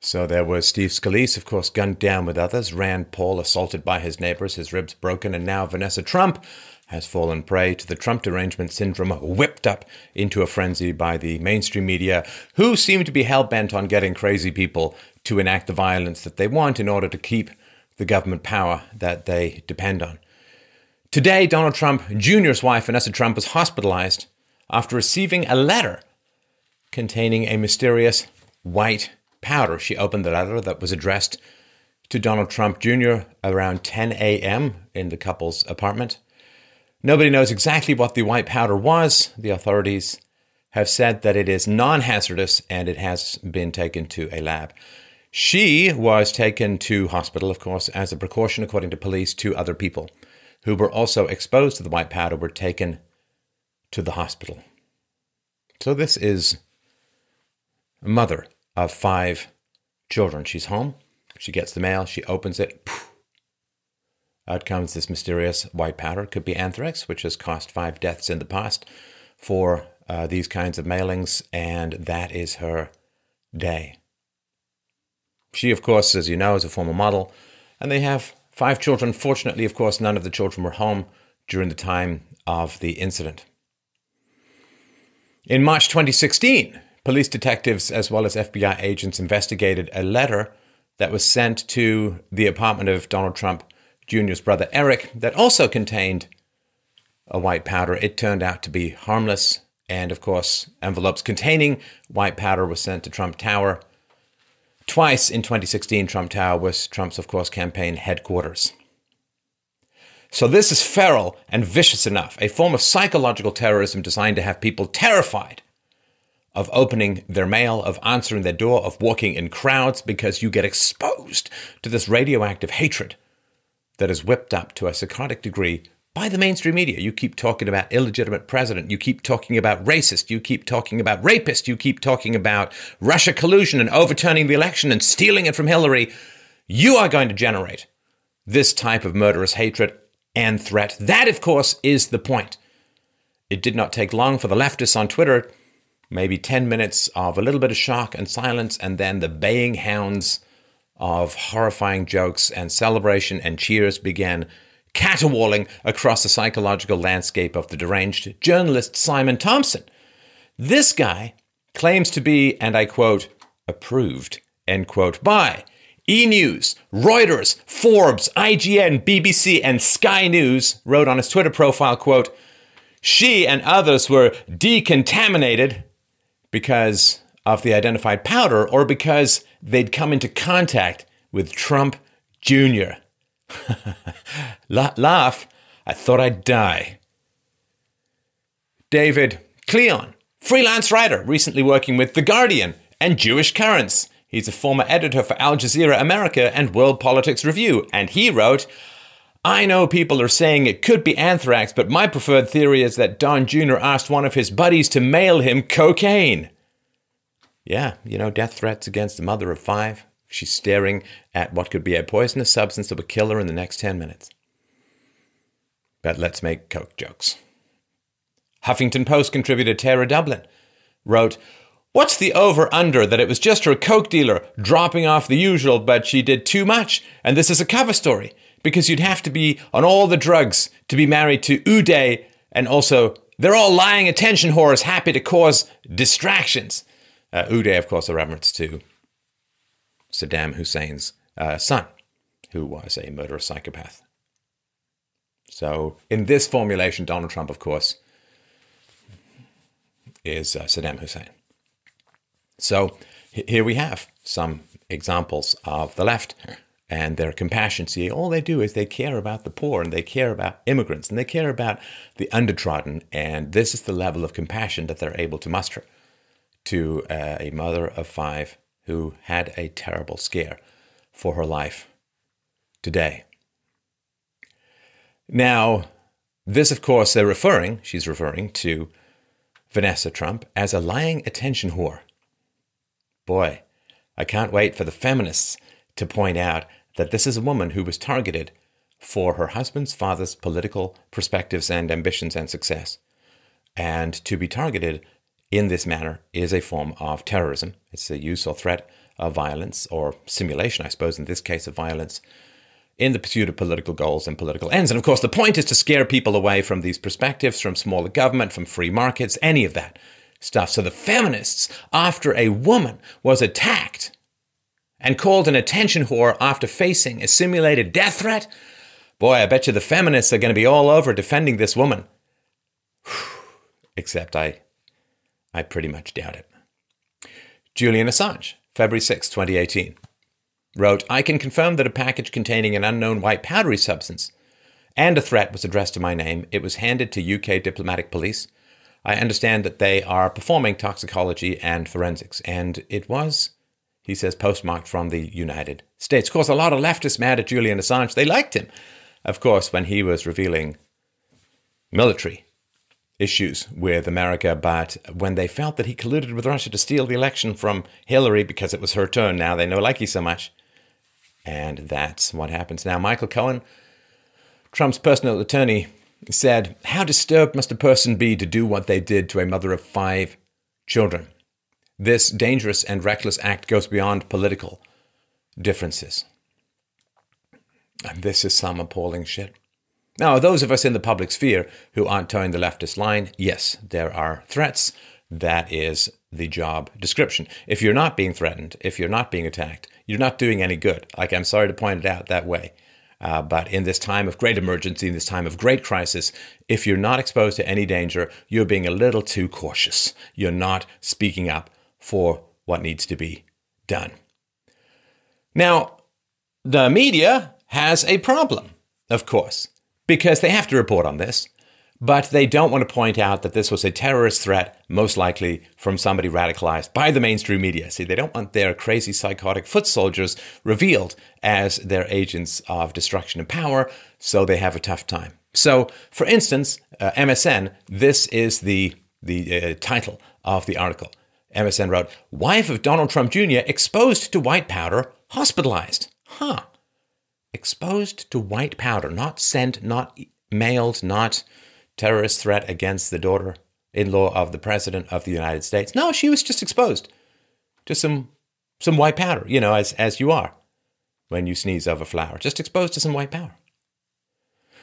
So there was Steve Scalise, of course, gunned down with others, Rand Paul assaulted by his neighbors, his ribs broken, and now Vanessa Trump has fallen prey to the Trump derangement syndrome, whipped up into a frenzy by the mainstream media, who seem to be hell bent on getting crazy people to enact the violence that they want in order to keep the government power that they depend on. Today, Donald Trump Jr.'s wife, Vanessa Trump, was hospitalized after receiving a letter containing a mysterious white powder. She opened the letter that was addressed to Donald Trump Jr. around 10 a.m. in the couple's apartment. Nobody knows exactly what the white powder was. The authorities have said that it is non hazardous and it has been taken to a lab. She was taken to hospital, of course, as a precaution, according to police. Two other people who were also exposed to the white powder were taken to the hospital. So, this is a mother of five children. She's home. She gets the mail. She opens it. Out comes this mysterious white powder. Could be anthrax, which has caused five deaths in the past for uh, these kinds of mailings, and that is her day. She, of course, as you know, is a former model, and they have five children. Fortunately, of course, none of the children were home during the time of the incident. In March 2016, police detectives as well as FBI agents investigated a letter that was sent to the apartment of Donald Trump Jr.'s brother Eric that also contained a white powder. It turned out to be harmless. And of course, envelopes containing white powder were sent to Trump Tower. Twice in 2016, Trump Tower was Trump's, of course, campaign headquarters. So this is feral and vicious enough, a form of psychological terrorism designed to have people terrified of opening their mail, of answering their door, of walking in crowds because you get exposed to this radioactive hatred that is whipped up to a psychotic degree by the mainstream media. You keep talking about illegitimate president. You keep talking about racist. You keep talking about rapist. You keep talking about Russia collusion and overturning the election and stealing it from Hillary. You are going to generate this type of murderous hatred and threat. That, of course, is the point. It did not take long for the leftists on Twitter, maybe 10 minutes of a little bit of shock and silence, and then the baying hounds of horrifying jokes and celebration and cheers began caterwauling across the psychological landscape of the deranged journalist Simon Thompson. This guy claims to be, and I quote, approved, end quote, by E News, Reuters, Forbes, IGN, BBC, and Sky News, wrote on his Twitter profile, quote, she and others were decontaminated because of the identified powder or because they'd come into contact with Trump Jr. Laugh, I thought I'd die. David Klion, freelance writer, recently working with The Guardian and Jewish Currents. He's a former editor for Al Jazeera America and World Politics Review, and he wrote, I know people are saying it could be anthrax, but my preferred theory is that Don Jr. asked one of his buddies to mail him cocaine. Yeah, you know, death threats against the mother of five. She's staring at what could be a poisonous substance that would kill her in the next 10 minutes. But let's make Coke jokes. Huffington Post contributor Tara Dublin wrote, What's the over under that it was just her Coke dealer dropping off the usual, but she did too much? And this is a cover story because you'd have to be on all the drugs to be married to Uday, and also they're all lying attention whores happy to cause distractions. Uh, Uday, of course, a reference to Saddam Hussein's uh, son, who was a murderous psychopath. So, in this formulation, Donald Trump, of course, is uh, Saddam Hussein. So, here we have some examples of the left and their compassion. See, all they do is they care about the poor and they care about immigrants and they care about the undertrodden. And this is the level of compassion that they're able to muster to uh, a mother of five who had a terrible scare for her life today. Now, this, of course, they're referring, she's referring to Vanessa Trump as a lying attention whore. Boy, I can't wait for the feminists to point out that this is a woman who was targeted for her husband's father's political perspectives and ambitions and success. And to be targeted in this manner is a form of terrorism. It's the use or threat of violence, or simulation, I suppose, in this case, of violence, in the pursuit of political goals and political ends. And of course, the point is to scare people away from these perspectives, from smaller government, from free markets, any of that stuff. So the feminists, after a woman was attacked and called an attention whore after facing a simulated death threat, boy, I bet you the feminists are going to be all over defending this woman. Except I, I pretty much doubt it. Julian Assange, February 6, 2018 wrote, I can confirm that a package containing an unknown white powdery substance and a threat was addressed to my name. It was handed to UK diplomatic police. I understand that they are performing toxicology and forensics, and it was, he says, postmarked from the United States. Of course, a lot of leftists mad at Julian Assange. They liked him, of course, when he was revealing military issues with America, but when they felt that he colluded with Russia to steal the election from Hillary because it was her turn now, they know like so much, and that's what happens now. Michael Cohen, Trump's personal attorney, said, How disturbed must a person be to do what they did to a mother of five children? This dangerous and reckless act goes beyond political differences. And this is some appalling shit. Now, those of us in the public sphere who aren't toeing the leftist line, yes, there are threats. That is the job description. If you're not being threatened, if you're not being attacked, you're not doing any good. Like, I'm sorry to point it out that way. Uh, but in this time of great emergency, in this time of great crisis, if you're not exposed to any danger, you're being a little too cautious. You're not speaking up for what needs to be done. Now, the media has a problem, of course, because they have to report on this but they don't want to point out that this was a terrorist threat, most likely from somebody radicalized by the mainstream media. See, they don't want their crazy psychotic foot soldiers revealed as their agents of destruction and power, so they have a tough time. So, for instance, uh, MSN, this is the, the uh, title of the article. MSN wrote, Wife of Donald Trump Jr. exposed to white powder, hospitalized. Huh. Exposed to white powder, not sent, not mailed, not terrorist threat against the daughter in law of the President of the United States. No, she was just exposed to some, some white powder, you know, as, as you are when you sneeze over flour, just exposed to some white powder.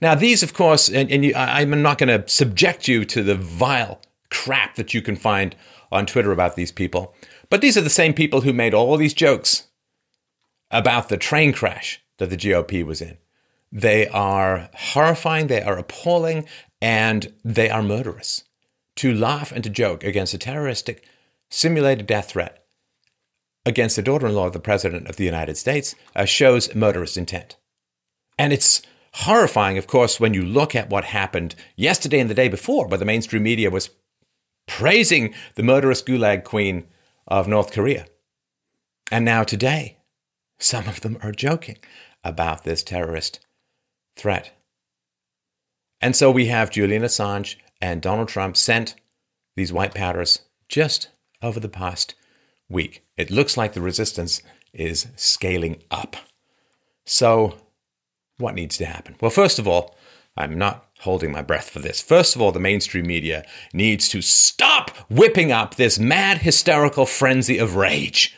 Now, these, of course, and, and you, I, I'm not going to subject you to the vile crap that you can find on Twitter about these people, but these are the same people who made all these jokes about the train crash that the GOP was in. They are horrifying, they are appalling, and they are murderous. To laugh and to joke against a terroristic simulated death threat against the daughter in law of the President of the United States uh, shows murderous intent. And it's horrifying, of course, when you look at what happened yesterday and the day before, where the mainstream media was praising the murderous gulag queen of North Korea. And now today, some of them are joking about this terrorist threat. And so we have Julian Assange and Donald Trump sent these white powders just over the past week. It looks like the resistance is scaling up. So, what needs to happen? Well, first of all, I'm not holding my breath for this. First of all, the mainstream media needs to stop whipping up this mad, hysterical frenzy of rage.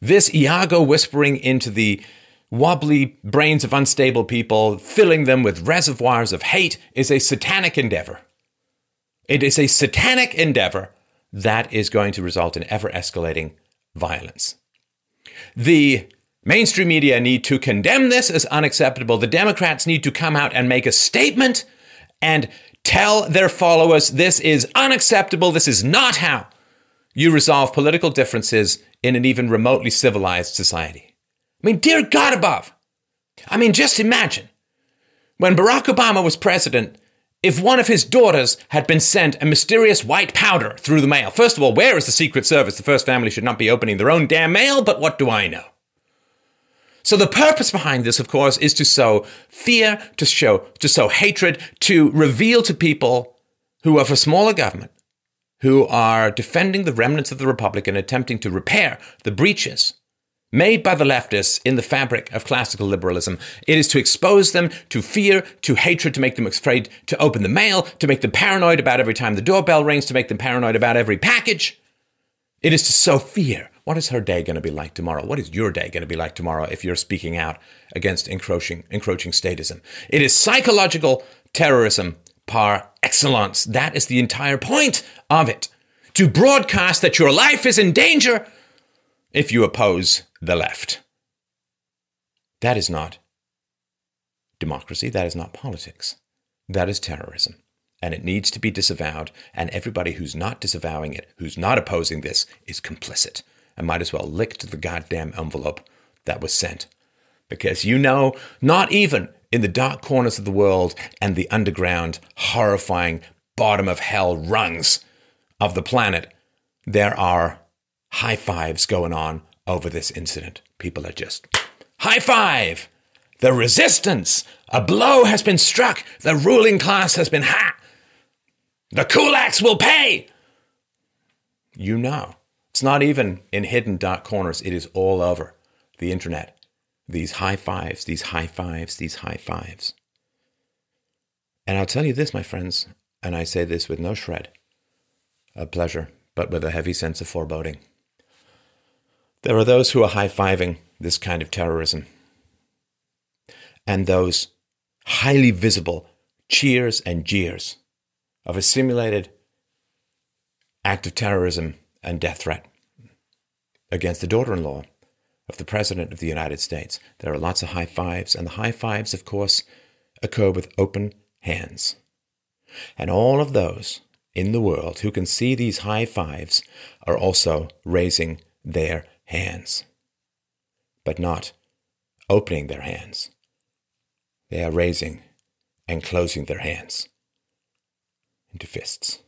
This Iago whispering into the wobbly brains of unstable people, filling them with reservoirs of hate, is a satanic endeavor. It is a satanic endeavor that is going to result in ever escalating violence. The mainstream media need to condemn this as unacceptable. The Democrats need to come out and make a statement and tell their followers this is unacceptable. This is not how you resolve political differences in an even remotely civilized society. I mean, dear God above. I mean, just imagine when Barack Obama was president, if one of his daughters had been sent a mysterious white powder through the mail. First of all, where is the Secret Service? The first family should not be opening their own damn mail, but what do I know? So the purpose behind this, of course, is to sow fear, to show, to sow hatred, to reveal to people who are for smaller government, who are defending the remnants of the republic and attempting to repair the breaches made by the leftists in the fabric of classical liberalism. It is to expose them to fear, to hatred, to make them afraid to open the mail, to make them paranoid about every time the doorbell rings, to make them paranoid about every package. It is to sow fear What is her day going to be like tomorrow? What is your day going to be like tomorrow if you're speaking out against encroaching, encroaching statism? It is psychological terrorism par excellence. That is the entire point of it. To broadcast that your life is in danger if you oppose the left. That is not democracy. That is not politics. That is terrorism. And it needs to be disavowed. And everybody who's not disavowing it, who's not opposing this, is complicit. Might as well lick to the goddamn envelope that was sent. Because you know, not even in the dark corners of the world and the underground, horrifying bottom of hell rungs of the planet, there are high fives going on over this incident. People are just high five! The resistance! A blow has been struck! The ruling class has been ha! The kulaks will pay! You know. It's not even in hidden dark corners, it is all over the internet these high fives, these high fives, these high fives. And I'll tell you this, my friends, and I say this with no shred of pleasure, but with a heavy sense of foreboding. There are those who are high fiving this kind of terrorism, and those highly visible cheers and jeers of a simulated act of terrorism and death threat against the daughter in law of the President of the United States. There are lots of high fives, and the high fives, of course, occur with open hands. And all of those in the world who can see these high fives are also raising their hands, but not opening their hands. They are raising and closing their hands into fists.